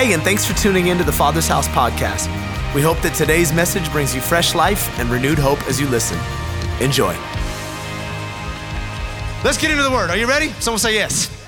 Hey, and thanks for tuning in to the Father's House podcast. We hope that today's message brings you fresh life and renewed hope as you listen. Enjoy. Let's get into the word. Are you ready? Someone say yes.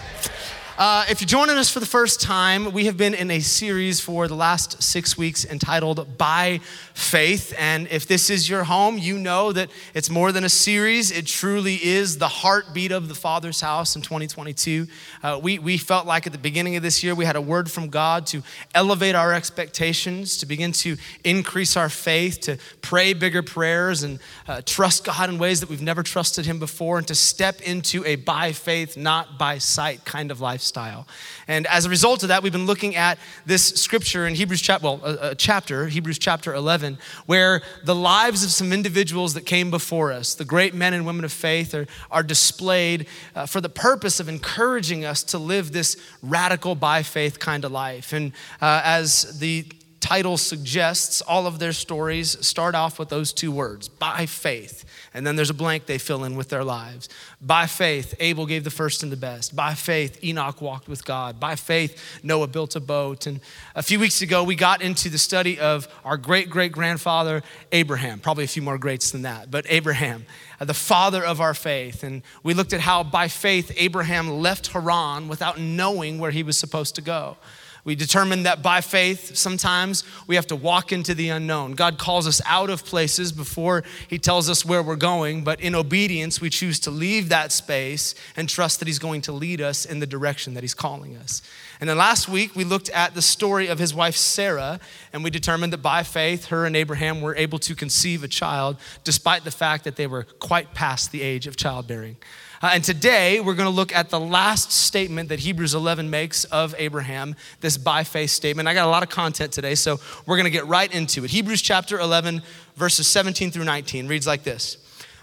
Uh, if you're joining us for the first time, we have been in a series for the last six weeks entitled By Faith. And if this is your home, you know that it's more than a series. It truly is the heartbeat of the Father's house in 2022. Uh, we, we felt like at the beginning of this year, we had a word from God to elevate our expectations, to begin to increase our faith, to pray bigger prayers and uh, trust God in ways that we've never trusted Him before, and to step into a by faith, not by sight kind of life lifestyle. And as a result of that, we've been looking at this scripture in Hebrews chapter, well, a, a chapter, Hebrews chapter 11, where the lives of some individuals that came before us, the great men and women of faith, are, are displayed uh, for the purpose of encouraging us to live this radical by faith kind of life. And uh, as the title suggests, all of their stories start off with those two words by faith. And then there's a blank they fill in with their lives. By faith, Abel gave the first and the best. By faith, Enoch walked with God. By faith, Noah built a boat. And a few weeks ago, we got into the study of our great great grandfather, Abraham. Probably a few more greats than that, but Abraham, uh, the father of our faith. And we looked at how by faith, Abraham left Haran without knowing where he was supposed to go. We determined that by faith, sometimes we have to walk into the unknown. God calls us out of places before He tells us where we're going, but in obedience, we choose to leave that space and trust that He's going to lead us in the direction that He's calling us. And then last week, we looked at the story of his wife Sarah, and we determined that by faith, her and Abraham were able to conceive a child, despite the fact that they were quite past the age of childbearing. Uh, and today we're going to look at the last statement that Hebrews 11 makes of Abraham, this by faith statement. I got a lot of content today, so we're going to get right into it. Hebrews chapter 11, verses 17 through 19 reads like this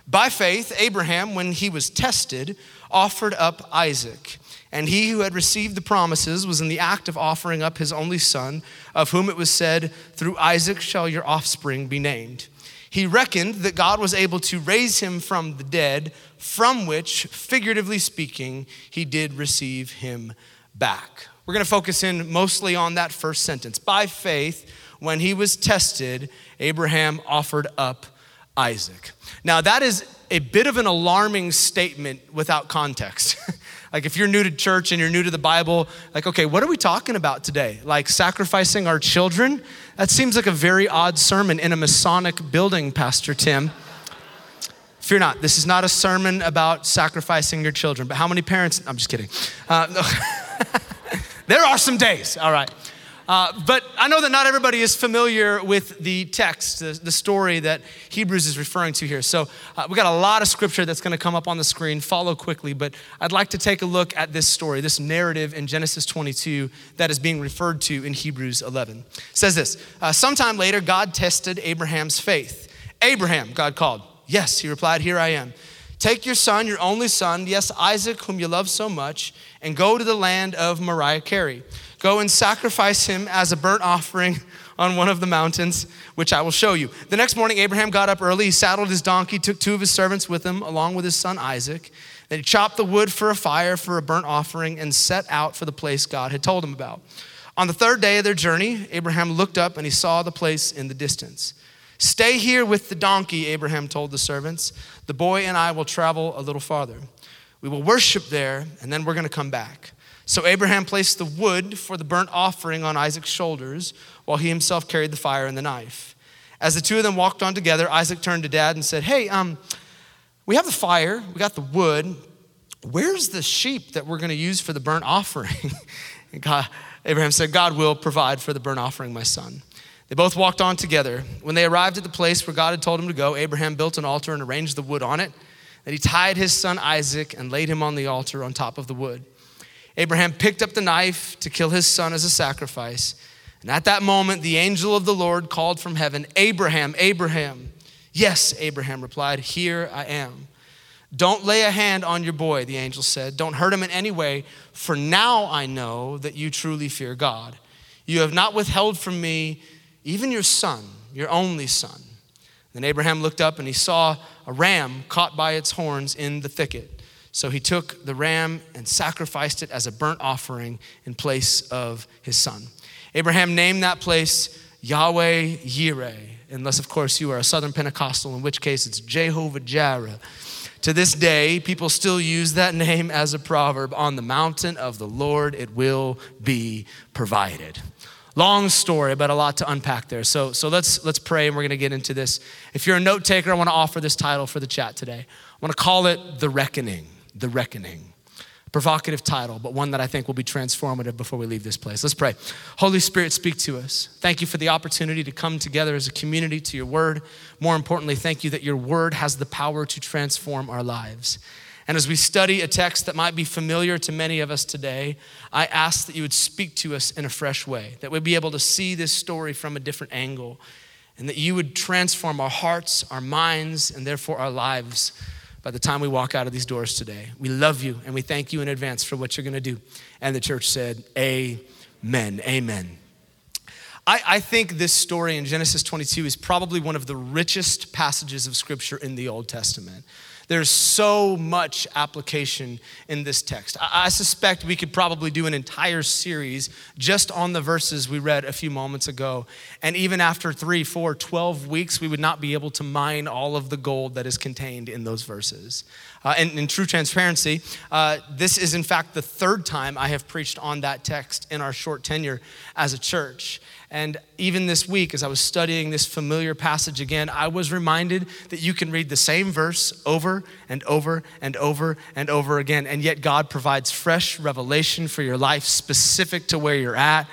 By faith, Abraham, when he was tested, offered up Isaac. And he who had received the promises was in the act of offering up his only son, of whom it was said, Through Isaac shall your offspring be named. He reckoned that God was able to raise him from the dead, from which, figuratively speaking, he did receive him back. We're going to focus in mostly on that first sentence. By faith, when he was tested, Abraham offered up Isaac. Now, that is a bit of an alarming statement without context. like, if you're new to church and you're new to the Bible, like, okay, what are we talking about today? Like, sacrificing our children? That seems like a very odd sermon in a Masonic building, Pastor Tim. Fear not, this is not a sermon about sacrificing your children, but how many parents? I'm just kidding. Uh, no. there are some days, all right. Uh, but I know that not everybody is familiar with the text, the, the story that Hebrews is referring to here. So uh, we got a lot of scripture that's going to come up on the screen. Follow quickly, but I'd like to take a look at this story, this narrative in Genesis 22 that is being referred to in Hebrews 11. It says this uh, Sometime later, God tested Abraham's faith. Abraham, God called. Yes, he replied, Here I am. Take your son, your only son, yes, Isaac, whom you love so much, and go to the land of Moriah Carey. Go and sacrifice him as a burnt offering on one of the mountains, which I will show you. The next morning, Abraham got up early. He saddled his donkey, took two of his servants with him, along with his son Isaac. Then he chopped the wood for a fire for a burnt offering and set out for the place God had told him about. On the third day of their journey, Abraham looked up and he saw the place in the distance. Stay here with the donkey, Abraham told the servants. The boy and I will travel a little farther. We will worship there, and then we're going to come back. So Abraham placed the wood for the burnt offering on Isaac's shoulders, while he himself carried the fire and the knife. As the two of them walked on together, Isaac turned to dad and said, Hey, um, we have the fire, we got the wood. Where's the sheep that we're going to use for the burnt offering? God, Abraham said, God will provide for the burnt offering, my son. They both walked on together. When they arrived at the place where God had told him to go, Abraham built an altar and arranged the wood on it. Then he tied his son Isaac and laid him on the altar on top of the wood. Abraham picked up the knife to kill his son as a sacrifice. And at that moment, the angel of the Lord called from heaven, Abraham, Abraham. Yes, Abraham replied, Here I am. Don't lay a hand on your boy, the angel said. Don't hurt him in any way, for now I know that you truly fear God. You have not withheld from me even your son, your only son. Then Abraham looked up and he saw a ram caught by its horns in the thicket. So he took the ram and sacrificed it as a burnt offering in place of his son. Abraham named that place Yahweh Yireh, unless, of course, you are a Southern Pentecostal, in which case it's Jehovah Jireh. To this day, people still use that name as a proverb on the mountain of the Lord, it will be provided. Long story, but a lot to unpack there. So, so let's, let's pray and we're going to get into this. If you're a note taker, I want to offer this title for the chat today. I want to call it The Reckoning. The Reckoning. Provocative title, but one that I think will be transformative before we leave this place. Let's pray. Holy Spirit, speak to us. Thank you for the opportunity to come together as a community to your word. More importantly, thank you that your word has the power to transform our lives. And as we study a text that might be familiar to many of us today, I ask that you would speak to us in a fresh way, that we'd be able to see this story from a different angle, and that you would transform our hearts, our minds, and therefore our lives by the time we walk out of these doors today. We love you and we thank you in advance for what you're going to do. And the church said, Amen. Amen. I, I, think this story in Genesis 22 is probably one of the richest passages of scripture in the Old Testament. There's so much application in this text. I, suspect we could probably do an entire series just on the verses we read a few moments ago. And even after three, four, 12 weeks, we would not be able to mine all of the gold that is contained in those verses. Uh, and in true transparency, uh, this is in fact the third time I have preached on that text in our short tenure as a church. And even this week, as I was studying this familiar passage again, I was reminded that you can read the same verse over and over and over and over again, and yet God provides fresh revelation for your life specific to where you're at.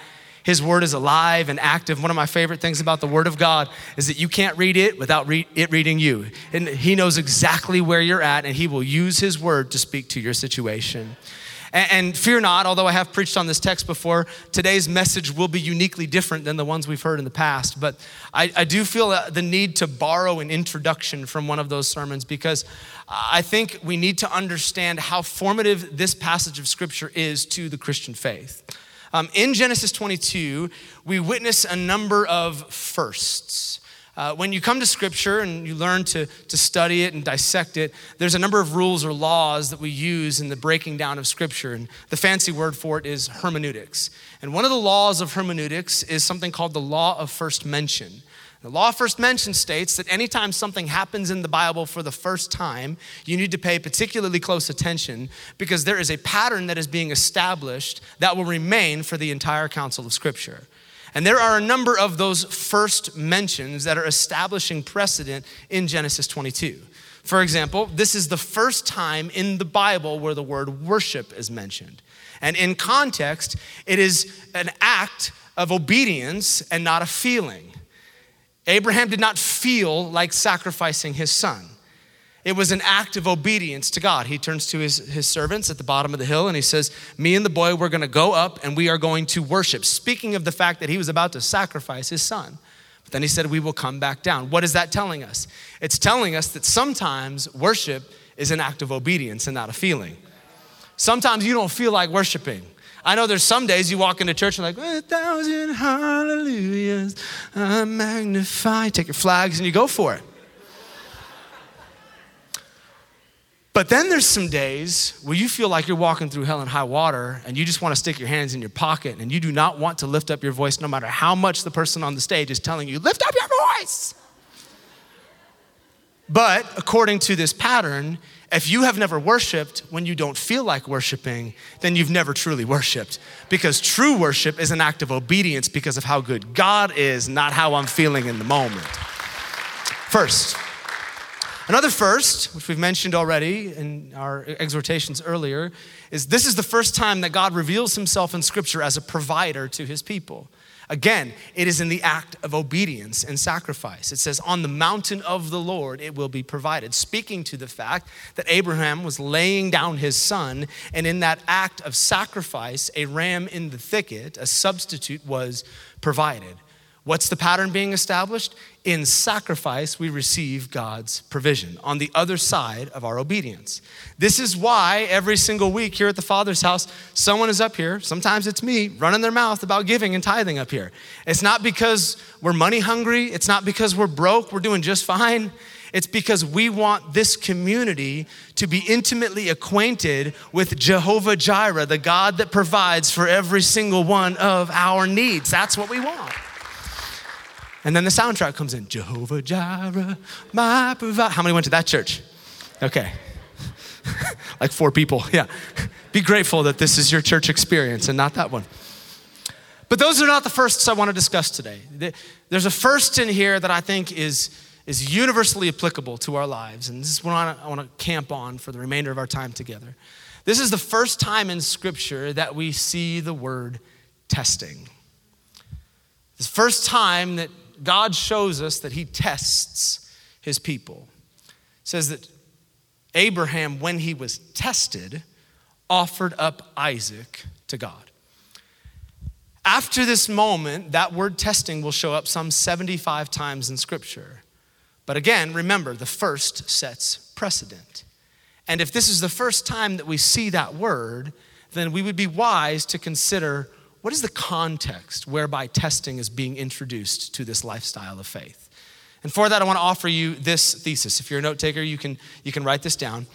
His word is alive and active. One of my favorite things about the word of God is that you can't read it without re- it reading you. And he knows exactly where you're at, and he will use his word to speak to your situation. And, and fear not, although I have preached on this text before, today's message will be uniquely different than the ones we've heard in the past. But I, I do feel the need to borrow an introduction from one of those sermons because I think we need to understand how formative this passage of Scripture is to the Christian faith. Um, in Genesis 22, we witness a number of firsts. Uh, when you come to Scripture and you learn to, to study it and dissect it, there's a number of rules or laws that we use in the breaking down of Scripture. And the fancy word for it is hermeneutics. And one of the laws of hermeneutics is something called the law of first mention. The law first mention states that anytime something happens in the Bible for the first time, you need to pay particularly close attention because there is a pattern that is being established that will remain for the entire counsel of Scripture. And there are a number of those first mentions that are establishing precedent in Genesis 22. For example, this is the first time in the Bible where the word worship is mentioned. And in context, it is an act of obedience and not a feeling. Abraham did not feel like sacrificing his son. It was an act of obedience to God. He turns to his, his servants at the bottom of the hill and he says, Me and the boy, we're gonna go up and we are going to worship. Speaking of the fact that he was about to sacrifice his son. But then he said, We will come back down. What is that telling us? It's telling us that sometimes worship is an act of obedience and not a feeling. Sometimes you don't feel like worshiping. I know there's some days you walk into church and like, a thousand hallelujahs, I magnify. Take your flags and you go for it. But then there's some days where you feel like you're walking through hell and high water and you just want to stick your hands in your pocket and you do not want to lift up your voice no matter how much the person on the stage is telling you, lift up your voice. But according to this pattern, if you have never worshiped when you don't feel like worshiping, then you've never truly worshiped. Because true worship is an act of obedience because of how good God is, not how I'm feeling in the moment. First, Another first, which we've mentioned already in our exhortations earlier, is this is the first time that God reveals himself in Scripture as a provider to his people. Again, it is in the act of obedience and sacrifice. It says, On the mountain of the Lord it will be provided, speaking to the fact that Abraham was laying down his son, and in that act of sacrifice, a ram in the thicket, a substitute, was provided. What's the pattern being established? In sacrifice, we receive God's provision on the other side of our obedience. This is why every single week here at the Father's house, someone is up here, sometimes it's me, running their mouth about giving and tithing up here. It's not because we're money hungry, it's not because we're broke, we're doing just fine. It's because we want this community to be intimately acquainted with Jehovah Jireh, the God that provides for every single one of our needs. That's what we want. And then the soundtrack comes in Jehovah Jireh, my provider. How many went to that church? Okay. like four people, yeah. Be grateful that this is your church experience and not that one. But those are not the firsts I want to discuss today. There's a first in here that I think is, is universally applicable to our lives, and this is what I want to camp on for the remainder of our time together. This is the first time in Scripture that we see the word testing. the first time that God shows us that He tests His people. It says that Abraham, when he was tested, offered up Isaac to God. After this moment, that word testing will show up some 75 times in Scripture. But again, remember, the first sets precedent. And if this is the first time that we see that word, then we would be wise to consider what is the context whereby testing is being introduced to this lifestyle of faith. And for that, I want to offer you this thesis. If you're a note taker, you can, you can write this down.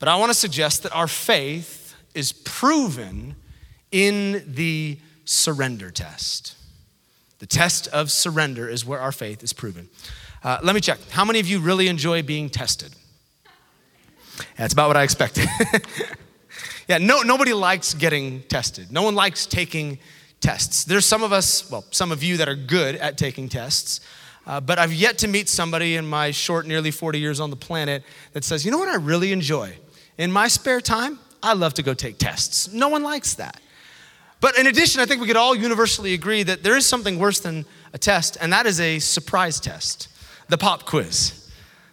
But I want to suggest that our faith is proven in the surrender test. The test of surrender is where our faith is proven. Uh, let me check. How many of you really enjoy being tested? That's about what I expected. yeah, no, nobody likes getting tested. No one likes taking tests. There's some of us, well, some of you that are good at taking tests, uh, but I've yet to meet somebody in my short, nearly 40 years on the planet that says, you know what I really enjoy? In my spare time, I love to go take tests. No one likes that. But in addition, I think we could all universally agree that there is something worse than a test, and that is a surprise test the pop quiz,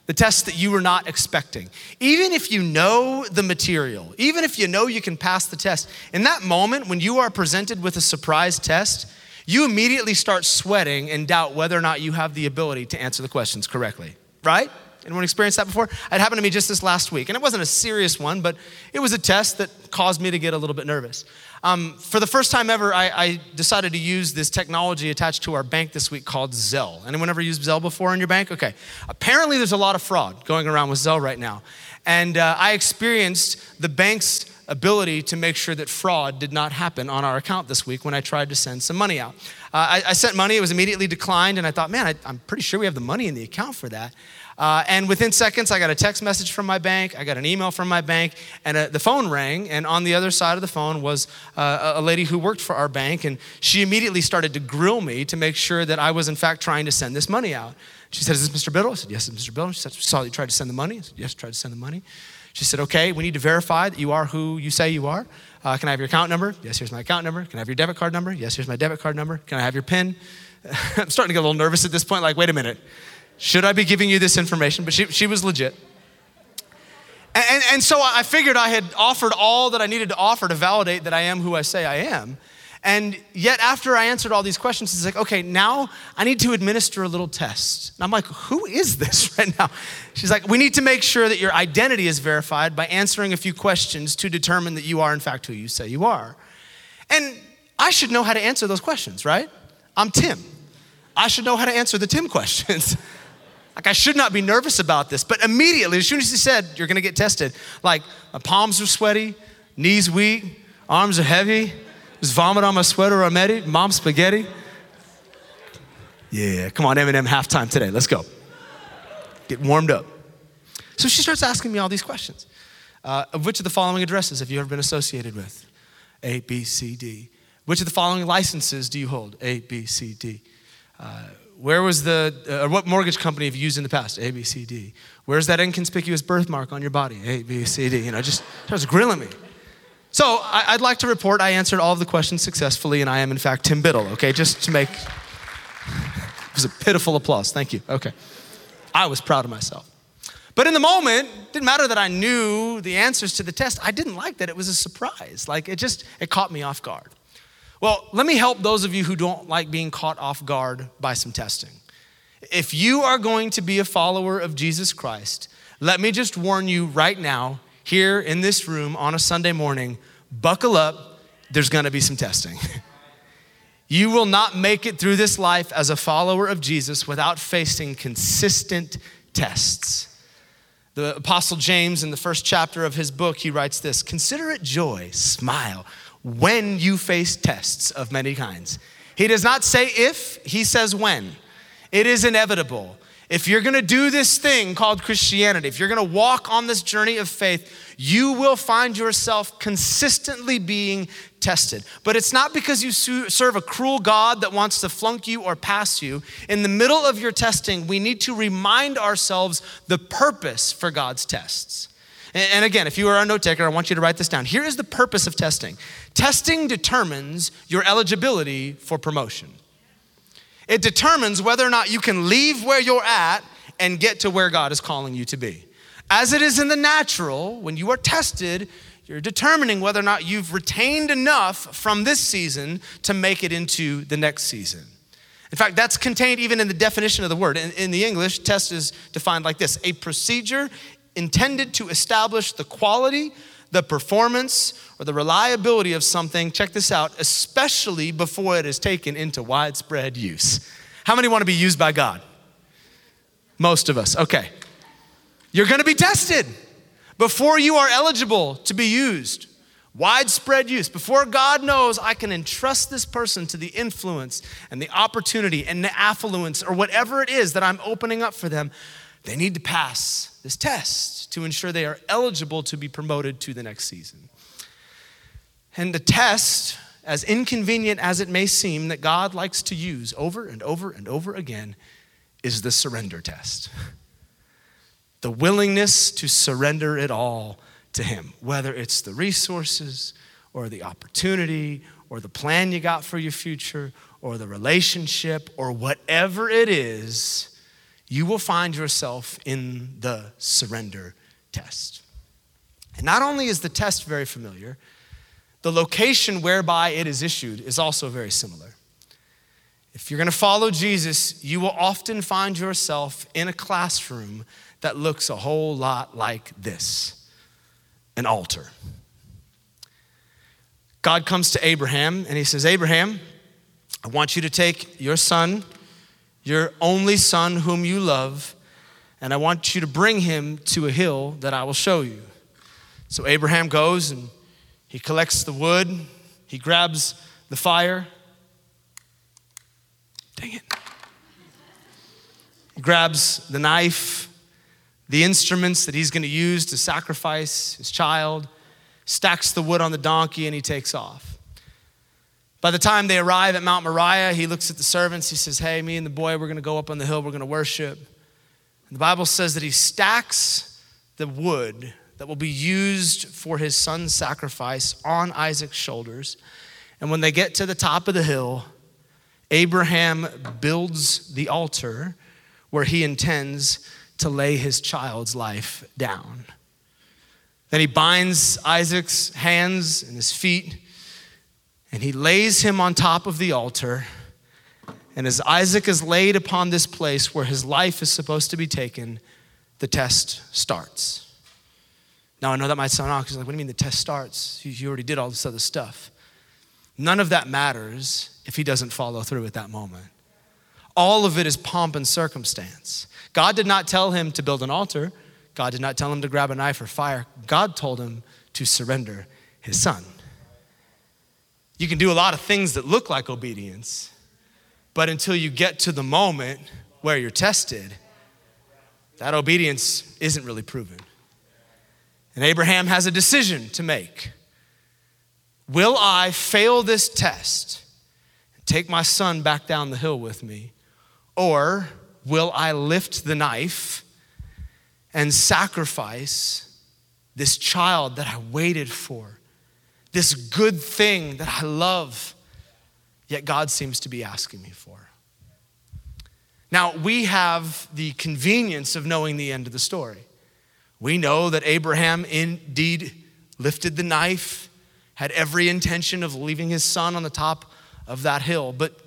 the test that you were not expecting. Even if you know the material, even if you know you can pass the test, in that moment when you are presented with a surprise test, you immediately start sweating and doubt whether or not you have the ability to answer the questions correctly, right? Anyone experienced that before? It happened to me just this last week. And it wasn't a serious one, but it was a test that caused me to get a little bit nervous. Um, for the first time ever, I, I, decided to use this technology attached to our bank this week called Zelle. Anyone ever used Zelle before in your bank? Okay. Apparently, there's a lot of fraud going around with Zelle right now. And uh, I experienced the bank's ability to make sure that fraud did not happen on our account this week when I tried to send some money out. Uh, I, I, sent money, it was immediately declined, and I thought, man, I, I'm pretty sure we have the money in the account for that. Uh, and within seconds, I got a text message from my bank, I got an email from my bank, and uh, the phone rang. And on the other side of the phone was uh, a lady who worked for our bank, and she immediately started to grill me to make sure that I was, in fact, trying to send this money out. She said, Is this Mr. Biddle? I said, Yes, Mr. Biddle. She said, Saw you tried to send the money? I said, Yes, tried to send the money. She said, Okay, we need to verify that you are who you say you are. Uh, can I have your account number? Yes, here's my account number. Can I have your debit card number? Yes, here's my debit card number. Can I have your PIN? I'm starting to get a little nervous at this point. Like, wait a minute. Should I be giving you this information? But she, she was legit. And, and, and so I figured I had offered all that I needed to offer to validate that I am who I say I am. And yet, after I answered all these questions, it's like, okay, now I need to administer a little test. And I'm like, who is this right now? She's like, we need to make sure that your identity is verified by answering a few questions to determine that you are, in fact, who you say you are. And I should know how to answer those questions, right? I'm Tim. I should know how to answer the Tim questions. Like, I should not be nervous about this. But immediately, as soon as he said, You're gonna get tested, like, my palms are sweaty, knees weak, arms are heavy, there's vomit on my sweater already, mom spaghetti. Yeah, come on, Eminem halftime today. Let's go. Get warmed up. So she starts asking me all these questions. Uh, of which of the following addresses have you ever been associated with? A, B, C, D. Which of the following licenses do you hold? A, B, C, D. Uh, where was the, uh, what mortgage company have you used in the past? A, B, C, D. Where's that inconspicuous birthmark on your body? A, B, C, D. You know, just starts grilling me. So I, would like to report I answered all of the questions successfully, and I am in fact Tim Biddle, okay? Just to make, it was a pitiful applause. Thank you. Okay. I was proud of myself. But in the moment, didn't matter that I knew the answers to the test. I didn't like that it was a surprise. Like it just, it caught me off guard. Well, let me help those of you who don't like being caught off guard by some testing. If you are going to be a follower of Jesus Christ, let me just warn you right now, here in this room on a Sunday morning, buckle up, there's gonna be some testing. you will not make it through this life as a follower of Jesus without facing consistent tests. The Apostle James, in the first chapter of his book, he writes this Consider it joy, smile, when you face tests of many kinds. He does not say if, he says when. It is inevitable. If you're gonna do this thing called Christianity, if you're gonna walk on this journey of faith, you will find yourself consistently being tested. But it's not because you serve a cruel God that wants to flunk you or pass you. In the middle of your testing, we need to remind ourselves the purpose for God's tests. And again, if you are a note taker, I want you to write this down. Here is the purpose of testing testing determines your eligibility for promotion. It determines whether or not you can leave where you're at and get to where God is calling you to be. As it is in the natural, when you are tested, you're determining whether or not you've retained enough from this season to make it into the next season. In fact, that's contained even in the definition of the word. In, in, the English, test is defined like this a procedure intended to establish the quality, the performance, or the reliability of something, check this out, especially before it is taken into widespread use. How many want to be used by God? Most of us. Okay. You're going to be tested before you are eligible to be used. Widespread use. Before God knows I can entrust this person to the influence and the opportunity and the affluence or whatever it is that I'm opening up for them, they need to pass this test to ensure they are eligible to be promoted to the next season. And the test, as inconvenient as it may seem, that God likes to use over and over and over again, is the surrender test. The willingness to surrender it all to Him, whether it's the resources or the opportunity or the plan you got for your future or the relationship or whatever it is, you will find yourself in the surrender test. And not only is the test very familiar, the location whereby it is issued is also very similar. If you're going to follow Jesus, you will often find yourself in a classroom that looks a whole lot like this an altar. God comes to Abraham and he says, Abraham, I want you to take your son, your only son whom you love, and I want you to bring him to a hill that I will show you. So Abraham goes and he collects the wood, he grabs the fire. Dang it. He grabs the knife, the instruments that he's going to use to sacrifice his child, stacks the wood on the donkey, and he takes off. By the time they arrive at Mount Moriah, he looks at the servants. He says, Hey, me and the boy, we're going to go up on the hill, we're going to worship. And the Bible says that he stacks the wood that will be used for his son's sacrifice on Isaac's shoulders. And when they get to the top of the hill, Abraham builds the altar where he intends to lay his child's life down. Then he binds Isaac's hands and his feet, and he lays him on top of the altar. And as Isaac is laid upon this place where his life is supposed to be taken, the test starts. Now, I know that might sound odd because, like, what do you mean the test starts? You already did all this other stuff. None of that matters if he doesn't follow through at that moment. All of it is pomp and circumstance. God did not tell him to build an altar, God did not tell him to grab a knife or fire. God told him to surrender his son. You can do a lot of things that look like obedience, but until you get to the moment where you're tested, that obedience isn't really proven. And Abraham has a decision to make. Will I fail this test and take my son back down the hill with me? Or will I lift the knife and sacrifice this child that I waited for, this good thing that I love, yet God seems to be asking me for? Now, we have the convenience of knowing the end of the story. We know that Abraham indeed lifted the knife, had every intention of leaving his son on the top of that hill. But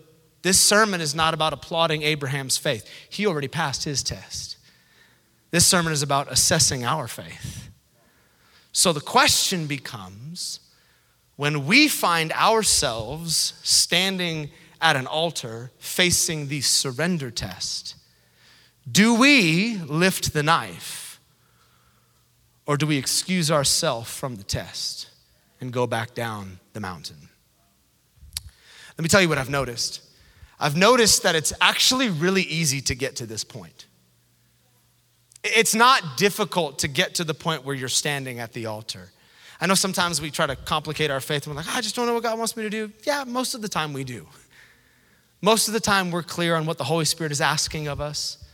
this sermon is not about applauding Abraham's faith, he already passed his test. This sermon is about assessing our faith. So the question becomes when we find ourselves standing at an altar facing the surrender test, Do we lift the knife? Or do we excuse ourselves from the test and go back down the mountain? Let me tell you what I've noticed. I've noticed that it's actually really easy to get to this point. It's not difficult to get to the point where you're standing at the altar. I know sometimes we try to complicate our faith and we're like, ah, I just don't know what God wants me to do. Yeah, most of the time we do. Most of the time we're clear on what the Holy Spirit is asking of us.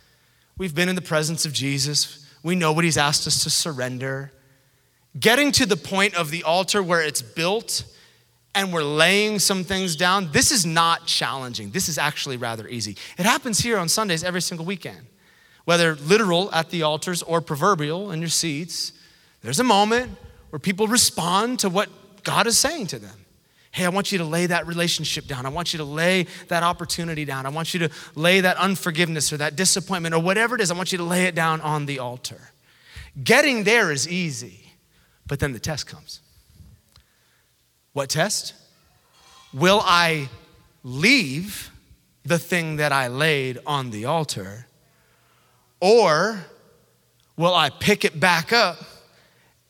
We've been in the presence of Jesus, we know what He's asked us to surrender. Getting to the point of the altar where it's built and we're laying some things down, this is not challenging. This is actually rather easy. It happens here on Sundays every single weekend, whether literal at the altars or proverbial in your seats. There's a moment where people respond to what God is saying to them. Hey, I want you to lay that relationship down. I want you to lay that opportunity down. I want you to lay that unforgiveness or that disappointment or whatever it is. I want you to lay it down on the altar. Getting there is easy, but then the test comes. What test? Will I leave the thing that I laid on the altar? Or will I pick it back up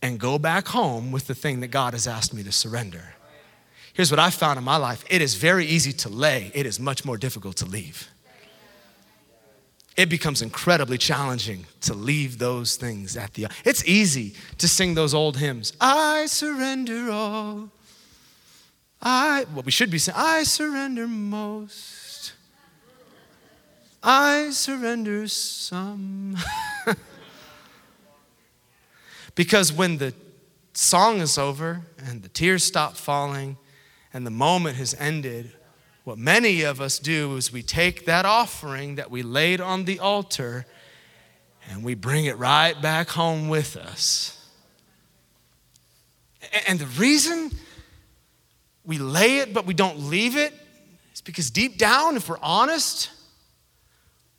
and go back home with the thing that God has asked me to surrender? Here's what I found in my life it is very easy to lay, it is much more difficult to leave. It becomes incredibly challenging to leave those things at the It's easy to sing those old hymns. I surrender all. I, what we should be saying, I surrender most. I surrender some. because when the song is over and the tears stop falling and the moment has ended, what many of us do is we take that offering that we laid on the altar and we bring it right back home with us. And the reason we lay it, but we don't leave. It's because deep down, if we're honest,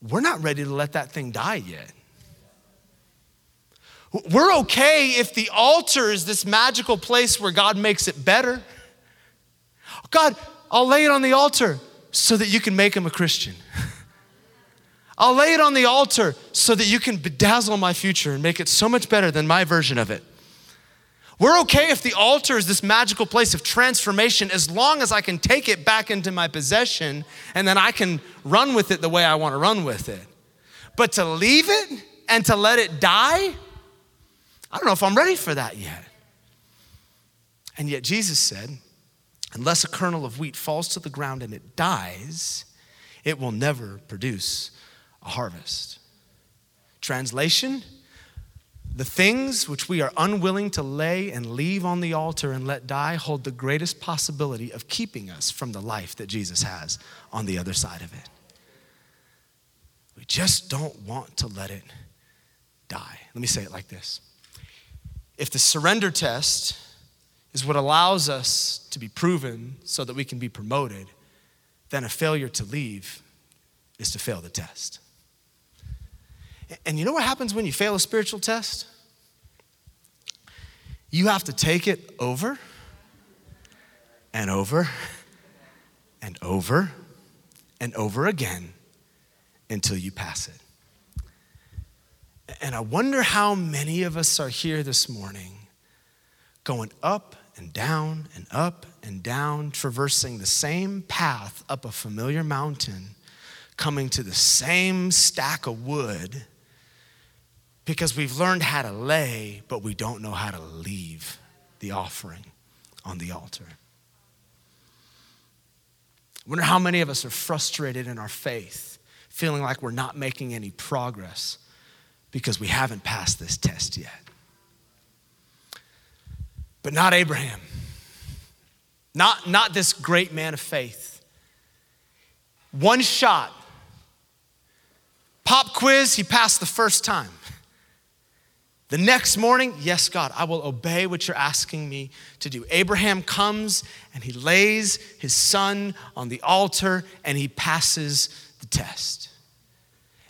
we're not ready to let that thing die yet. We're okay if the altar is this magical place where God makes it better. God, I'll lay it on the altar so that you can make him a Christian. I'll lay it on the altar so that you can bedazzle my future and make it so much better than my version of it. We're okay if the altar is this magical place of transformation as long as I can take it back into my possession and then I can run with it the way I want to run with it. But to leave it and to let it die, I don't know if I'm ready for that yet. And yet Jesus said, unless a kernel of wheat falls to the ground and it dies, it will never produce a harvest. Translation, the things which we are unwilling to lay and leave on the altar and let die hold the greatest possibility of keeping us from the life that Jesus has on the other side of it. We just don't want to let it die. Let me say it like this If the surrender test is what allows us to be proven so that we can be promoted, then a failure to leave is to fail the test. And you know what happens when you fail a spiritual test? You have to take it over and over and over and over again until you pass it. And I wonder how many of us are here this morning going up and down and up and down, traversing the same path up a familiar mountain, coming to the same stack of wood because we've learned how to lay, but we don't know how to leave the offering on the altar. I wonder how many of us are frustrated in our faith, feeling like we're not making any progress because we haven't passed this test yet. But not Abraham, not, not this great man of faith. One shot, pop quiz, he passed the first time. The next morning, yes, God, I will obey what you're asking me to do. Abraham comes and he lays his son on the altar and he passes the test.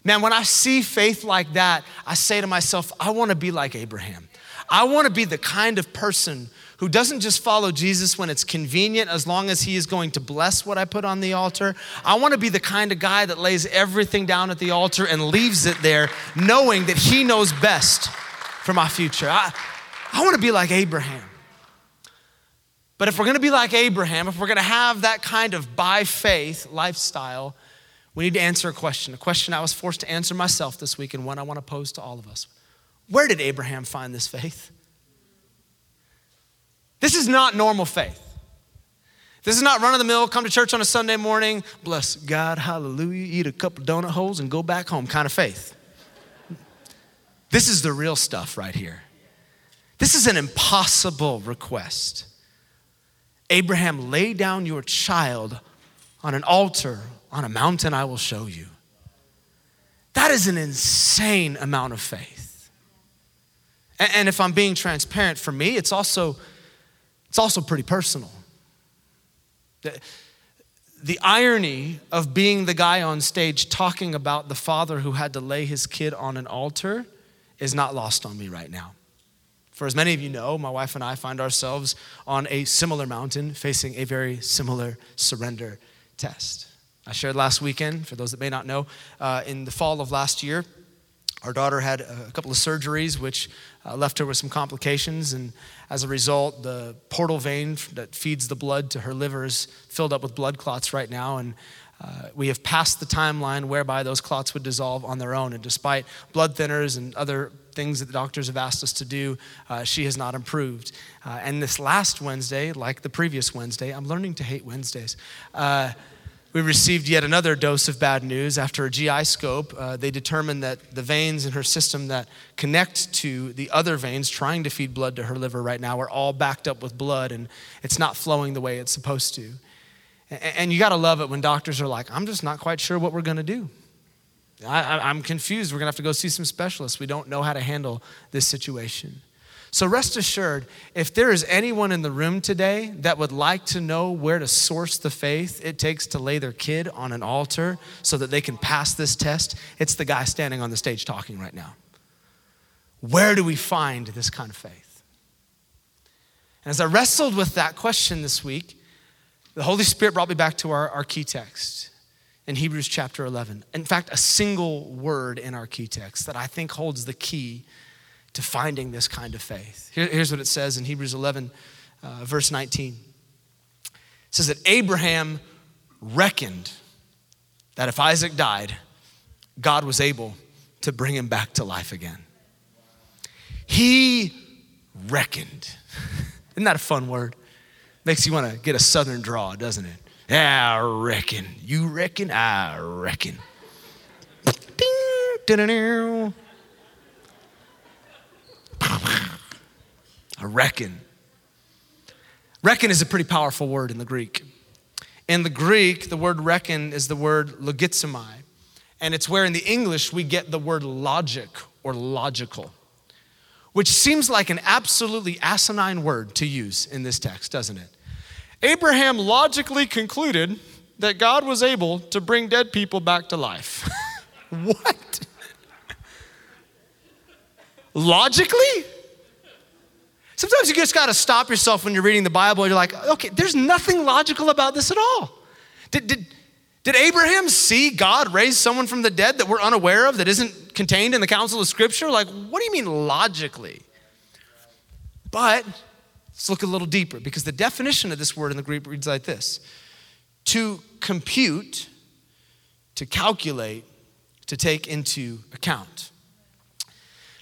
Man, when I see faith like that, I say to myself, I want to be like Abraham. I want to be the kind of person who doesn't just follow Jesus when it's convenient as long as he is going to bless what I put on the altar. I want to be the kind of guy that lays everything down at the altar and leaves it there knowing that he knows best for my future. I, I want to be like Abraham. But if we're going to be like Abraham, if we're going to have that kind of by faith lifestyle, we need to answer a question, a question I was forced to answer myself this week and one I want to pose to all of us. Where did Abraham find this faith? This is not normal faith. This is not run of the mill, come to church on a Sunday morning, bless God, hallelujah, eat a couple donut holes and go back home kind of faith. This is the real stuff right here. This is an impossible request. Abraham, lay down your child on an altar on a mountain I will show you. That is an insane amount of faith. And if I'm being transparent, for me, it's also it's also pretty personal. The, the irony of being the guy on stage talking about the father who had to lay his kid on an altar is not lost on me right now. For as many of you know, my wife and I find ourselves on a similar mountain facing a very similar surrender test. I shared last weekend, for those that may not know, uh, in the fall of last year, our daughter had a couple of surgeries which uh, left her with some complications, and as a result, the portal vein that feeds the blood to her liver is filled up with blood clots right now, and uh, we have passed the timeline whereby those clots would dissolve on their own. And despite blood thinners and other things that the doctors have asked us to do, uh, she has not improved. Uh, and this last Wednesday, like the previous Wednesday, I'm learning to hate Wednesdays. We received yet another dose of bad news. After a GI scope, uh, they determined that the veins in her system that connect to the other veins trying to feed blood to her liver right now are all backed up with blood and it's not flowing the way it's supposed to. And, and you got to love it when doctors are like, I'm just not quite sure what we're going to do. I, am confused. We're going to have to go see some specialists. We don't know how to handle this situation. So rest assured, if there is anyone in the room today that would like to know where to source the faith it takes to lay their kid on an altar so that they can pass this test, it's the guy standing on the stage talking right now. Where do we find this kind of faith? And as I wrestled with that question this week, the Holy Spirit brought me back to our, our key text in Hebrews chapter 11. In fact, a single word in our key text that I think holds the key to finding this kind of faith. Here, here's what it says in Hebrews 11, uh, verse 19. It says that Abraham reckoned that if Isaac died, God was able to bring him back to life again. He reckoned. Isn't that a fun word? Makes you want to get a southern draw, doesn't it? Yeah, I reckon. You reckon? I reckon. Ding, I reckon. Reckon is a pretty powerful word in the Greek. In the Greek, the word reckon is the word logizomai, and it's where in the English we get the word logic or logical, which seems like an absolutely asinine word to use in this text, doesn't it? Abraham logically concluded that God was able to bring dead people back to life. what? Logically? Sometimes you just got to stop yourself when you're reading the Bible. You're like, okay, there's nothing logical about this at all. Did, did, did Abraham see God raise someone from the dead that we're unaware of, that isn't contained in the counsel of Scripture? Like, what do you mean logically? But let's look a little deeper because the definition of this word in the Greek reads like this to compute, to calculate, to take into account.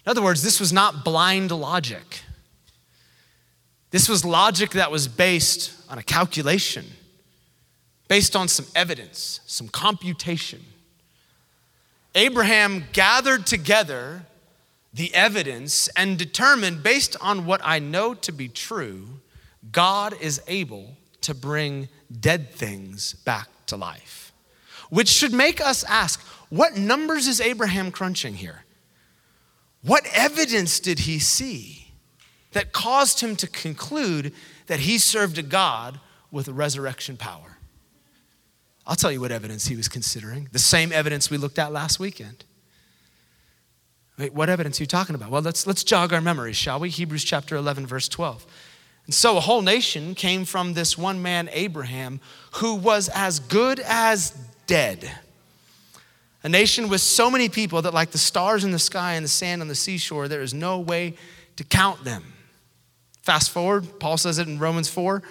In other words, this was not blind logic. This was logic that was based on a calculation, based on some evidence, some computation. Abraham gathered together the evidence and determined, based on what I know to be true, God is able to bring dead things back to life. Which should make us ask what numbers is Abraham crunching here? What evidence did he see? that caused him to conclude that he served a God with resurrection power. I'll tell you what evidence he was considering. The same evidence we looked at last weekend. Wait, what evidence are you talking about? Well, let's, let's jog our memories, shall we? Hebrews chapter 11, verse 12. And so a whole nation came from this one man, Abraham, who was as good as dead. A nation with so many people that, like the stars in the sky and the sand on the seashore, there is no way to count them. Fast forward, Paul says it in Romans 4.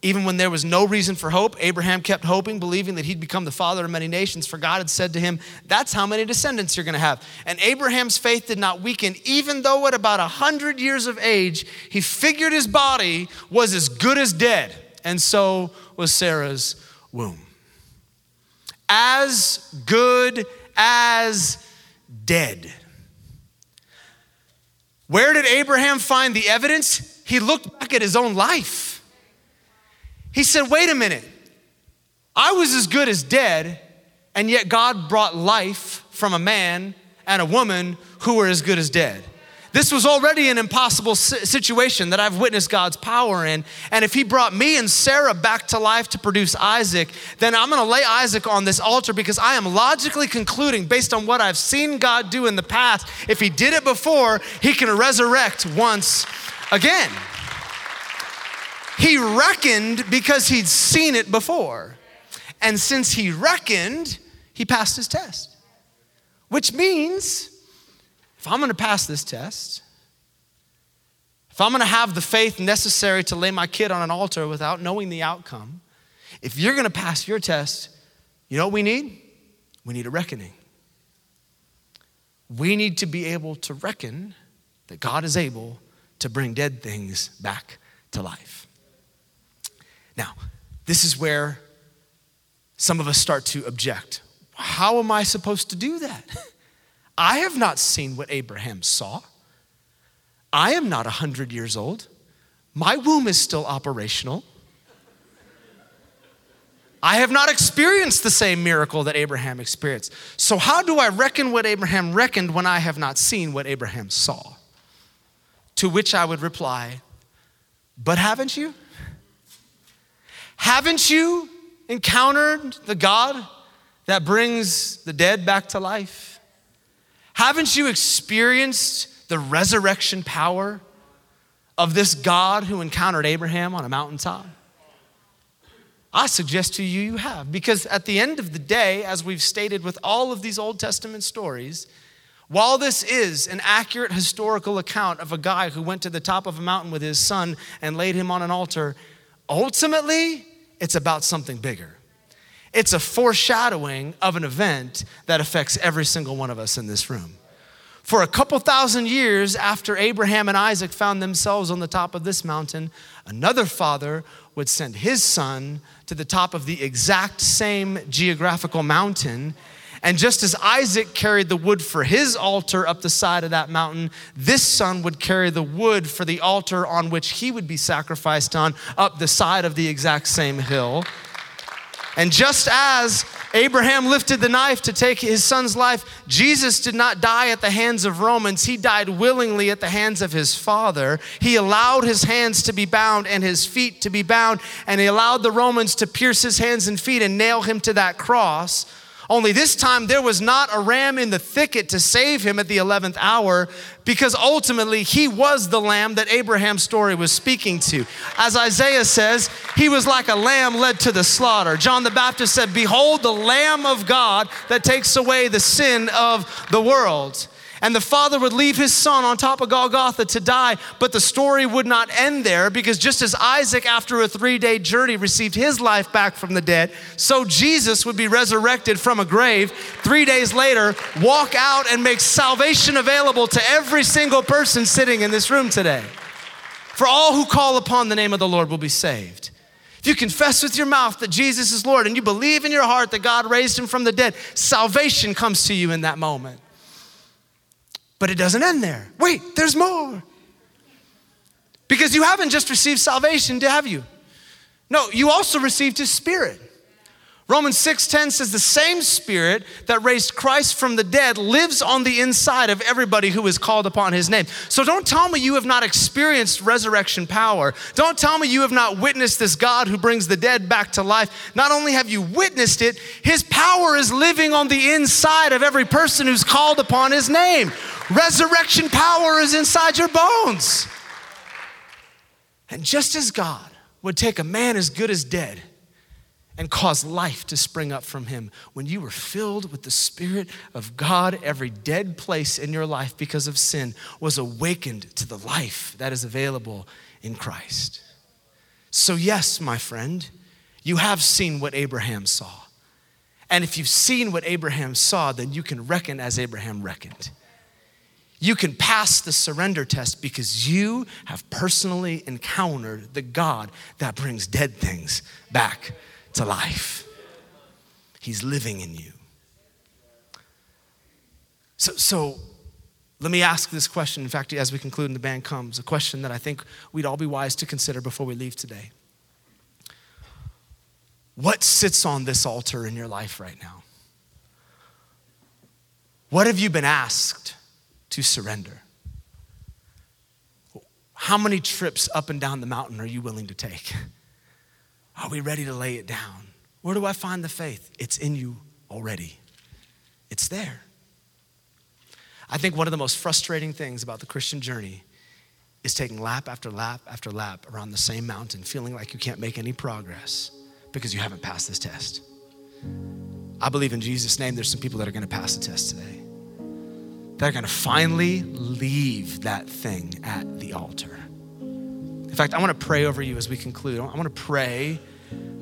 Even when there was no reason for hope, Abraham kept hoping, believing that he'd become the father of many nations, for God had said to him, That's how many descendants you're gonna have. And Abraham's faith did not weaken, even though at about 100 years of age, he figured his body was as good as dead, and so was Sarah's womb. As good as dead. Where did Abraham find the evidence? He looked back at his own life. He said, Wait a minute. I was as good as dead, and yet God brought life from a man and a woman who were as good as dead. This was already an impossible situation that I've witnessed God's power in. And if He brought me and Sarah back to life to produce Isaac, then I'm gonna lay Isaac on this altar because I am logically concluding, based on what I've seen God do in the past, if He did it before, He can resurrect once again. He reckoned because he'd seen it before. And since he reckoned, he passed his test. Which means if I'm gonna pass this test, if I'm gonna have the faith necessary to lay my kid on an altar without knowing the outcome, if you're gonna pass your test, you know what we need? We need a reckoning. We need to be able to reckon that God is able to bring dead things back to life. Now, this is where some of us start to object. How am I supposed to do that? I have not seen what Abraham saw. I am not 100 years old. My womb is still operational. I have not experienced the same miracle that Abraham experienced. So, how do I reckon what Abraham reckoned when I have not seen what Abraham saw? To which I would reply, But haven't you? Haven't you encountered the God that brings the dead back to life? Haven't you experienced the resurrection power of this God who encountered Abraham on a mountaintop? I suggest to you, you have. Because at the end of the day, as we've stated with all of these Old Testament stories, while this is an accurate historical account of a guy who went to the top of a mountain with his son and laid him on an altar, Ultimately, it's about something bigger. It's a foreshadowing of an event that affects every single one of us in this room. For a couple thousand years after Abraham and Isaac found themselves on the top of this mountain, another father would send his son to the top of the exact same geographical mountain and just as Isaac carried the wood for his altar up the side of that mountain, this son would carry the wood for the altar on which he would be sacrificed on up the side of the exact same hill. And just as Abraham lifted the knife to take his son's life, Jesus did not die at the hands of Romans. He died willingly at the hands of his Father. He allowed his hands to be bound and his feet to be bound, and he allowed the Romans to pierce his hands and feet and nail him to that cross only this time there was not a ram in the thicket to save him at the 11th hour because ultimately he was the lamb that Abraham's story was speaking to. As Isaiah says, he was like a lamb led to the slaughter. John the Baptist said, Behold the Lamb of God that takes away the sin of the world and the father would leave his son on top of Golgotha to die. But the story would not end there because just as Isaac, after a three day journey, received his life back from the dead, so Jesus would be resurrected from a grave three days later, walk out and make salvation available to every single person sitting in this room today. For all who call upon the name of the Lord will be saved. If you confess with your mouth that Jesus is Lord and you believe in your heart that God raised him from the dead, salvation comes to you in that moment. But it doesn't end there. Wait, there's more. Because you haven't just received salvation, have you? No, you also received his spirit. Romans 6:10 says the same spirit that raised Christ from the dead lives on the inside of everybody who is called upon his name. So don't tell me you have not experienced resurrection power. Don't tell me you have not witnessed this God who brings the dead back to life. Not only have you witnessed it, his power is living on the inside of every person who's called upon his name. Resurrection power is inside your bones. And just as God would take a man as good as dead and cause life to spring up from him, when you were filled with the Spirit of God, every dead place in your life because of sin was awakened to the life that is available in Christ. So, yes, my friend, you have seen what Abraham saw. And if you've seen what Abraham saw, then you can reckon as Abraham reckoned. You can pass the surrender test because you have personally encountered the God that brings dead things back to life. He's living in you. So, so let me ask this question. In fact, as we conclude and the band comes, a question that I think we'd all be wise to consider before we leave today. What sits on this altar in your life right now? What have you been asked to surrender? How many trips up and down the mountain are you willing to take? Are we ready to lay it down? Where do I find the faith? It's in you already, it's there. I think one of the most frustrating things about the Christian journey is taking lap after lap after lap around the same mountain, feeling like you can't make any progress because you haven't passed this test. I believe in Jesus' name, there's some people that are gonna pass the test today. They're gonna finally leave that thing at the altar. In fact, I wanna pray over you as we conclude. I wanna pray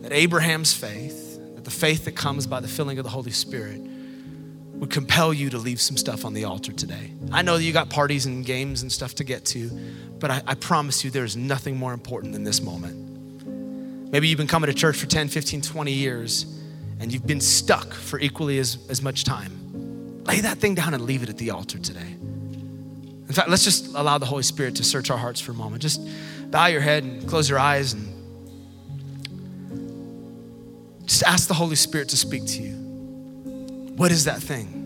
that Abraham's faith, that the faith that comes by the filling of the Holy Spirit, would compel you to leave some stuff on the altar today. I know that you got parties and games and stuff to get to, but I, I promise you there's nothing more important than this moment. Maybe you've been coming to church for 10, 15, 20 years and you've been stuck for equally as, as much time. Lay that thing down and leave it at the altar today. In fact, let's just allow the Holy Spirit to search our hearts for a moment. Just bow your head and close your eyes and just ask the Holy Spirit to speak to you. What is that thing?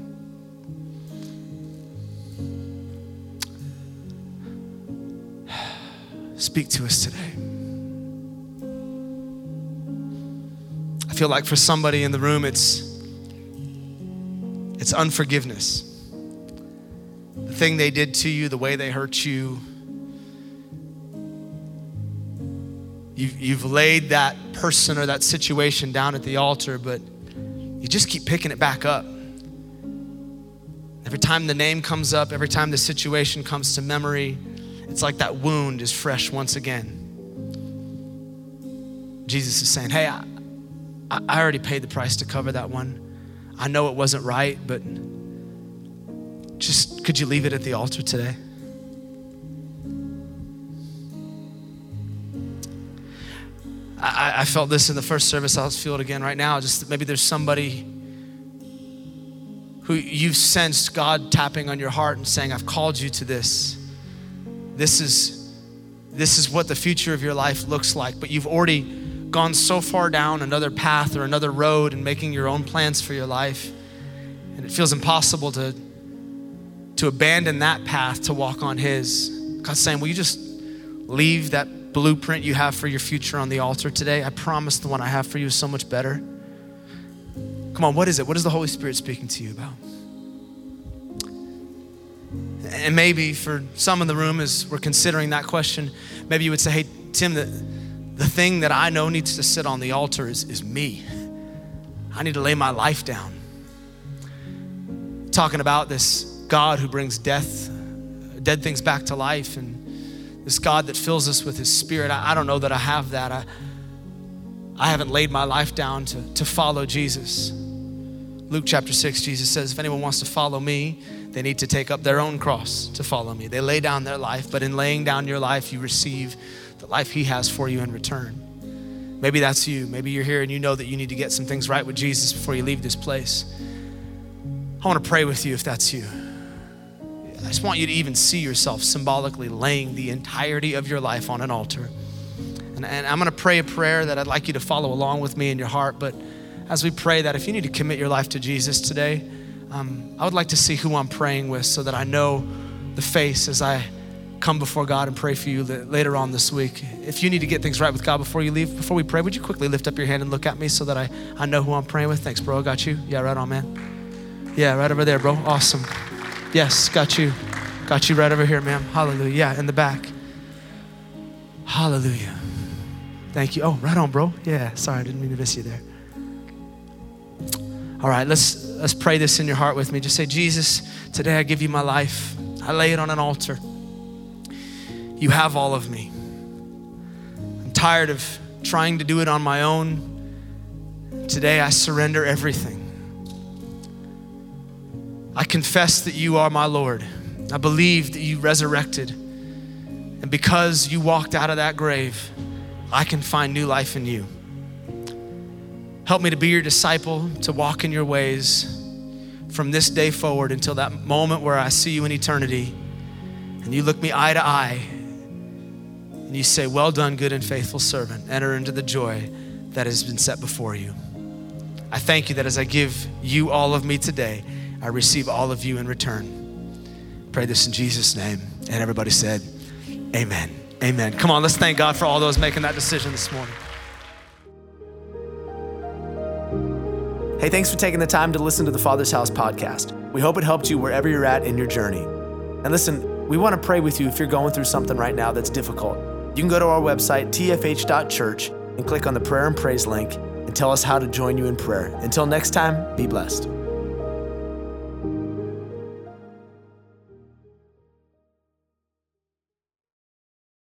Speak to us today. I feel like for somebody in the room, it's, it's unforgiveness. The thing they did to you, the way they hurt you. You've, you've laid that person or that situation down at the altar, but you just keep picking it back up. Every time the name comes up, every time the situation comes to memory, it's like that wound is fresh once again. Jesus is saying, Hey, I, I already paid the price to cover that one. I know it wasn't right, but just could you leave it at the altar today? I, felt this in the first service. I'll feel it again right now. Just maybe there's somebody who you've sensed God tapping on your heart and saying, I've called you to this. This is, this is what the future of your life looks like, but you've already gone so far down another path or another road and making your own plans for your life. And it feels impossible to, to abandon that path to walk on His. God's saying, Will you just leave that blueprint you have for your future on the altar today? I promise the one I have for you is so much better. Come on, what is it? What is the Holy Spirit speaking to you about? And maybe for some in the room, as we're considering that question, maybe you would say, Hey, Tim, that the thing that I know needs to sit on the altar is, is me. I need to lay my life down. Talking about this God who brings death, dead things back to life, and this God that fills us with His Spirit. I, I don't know that I have that. I, I haven't laid my life down to, to follow Jesus. Luke chapter 6, Jesus says, If anyone wants to follow me, they need to take up their own cross to follow me. They lay down their life, but in laying down your life, you receive the life He has for you in return. Maybe that's you. Maybe you're here and you know that you need to get some things right with Jesus before you leave this place. I want to pray with you if that's you. I just want you to even see yourself symbolically laying the entirety of your life on an altar. And, and I'm going to pray a prayer that I'd like you to follow along with me in your heart. But as we pray that, if you need to commit your life to Jesus today, um, I would like to see who I'm praying with so that I know the face as I come before God and pray for you later on this week. If you need to get things right with God before you leave, before we pray, would you quickly lift up your hand and look at me so that I, I know who I'm praying with? Thanks, bro. I got you. Yeah, right on, man. Yeah, right over there, bro. Awesome. Yes, got you. Got you right over here, ma'am. Hallelujah. Yeah, in the back. Hallelujah. Thank you. Oh, right on, bro. Yeah, sorry, I didn't mean to miss you there. All right, let's let's pray this in your heart with me. Just say, Jesus, today I give you my life. I lay it on an altar. You have all of me. I'm tired of trying to do it on my own. Today I surrender everything. Confess that you are my Lord. I believe that you resurrected. And because you walked out of that grave, I can find new life in you. Help me to be your disciple, to walk in your ways from this day forward until that moment where I see you in eternity and you look me eye to eye and you say, Well done, good and faithful servant. Enter into the joy that has been set before you. I thank you that as I give you all of me today, I receive all of you in return. Pray this in Jesus' name. And everybody said, Amen. Amen. Come on, let's thank God for all those making that decision this morning. Hey, thanks for taking the time to listen to the Father's House podcast. We hope it helped you wherever you're at in your journey. And listen, we want to pray with you if you're going through something right now that's difficult. You can go to our website, tfh.church, and click on the prayer and praise link and tell us how to join you in prayer. Until next time, be blessed.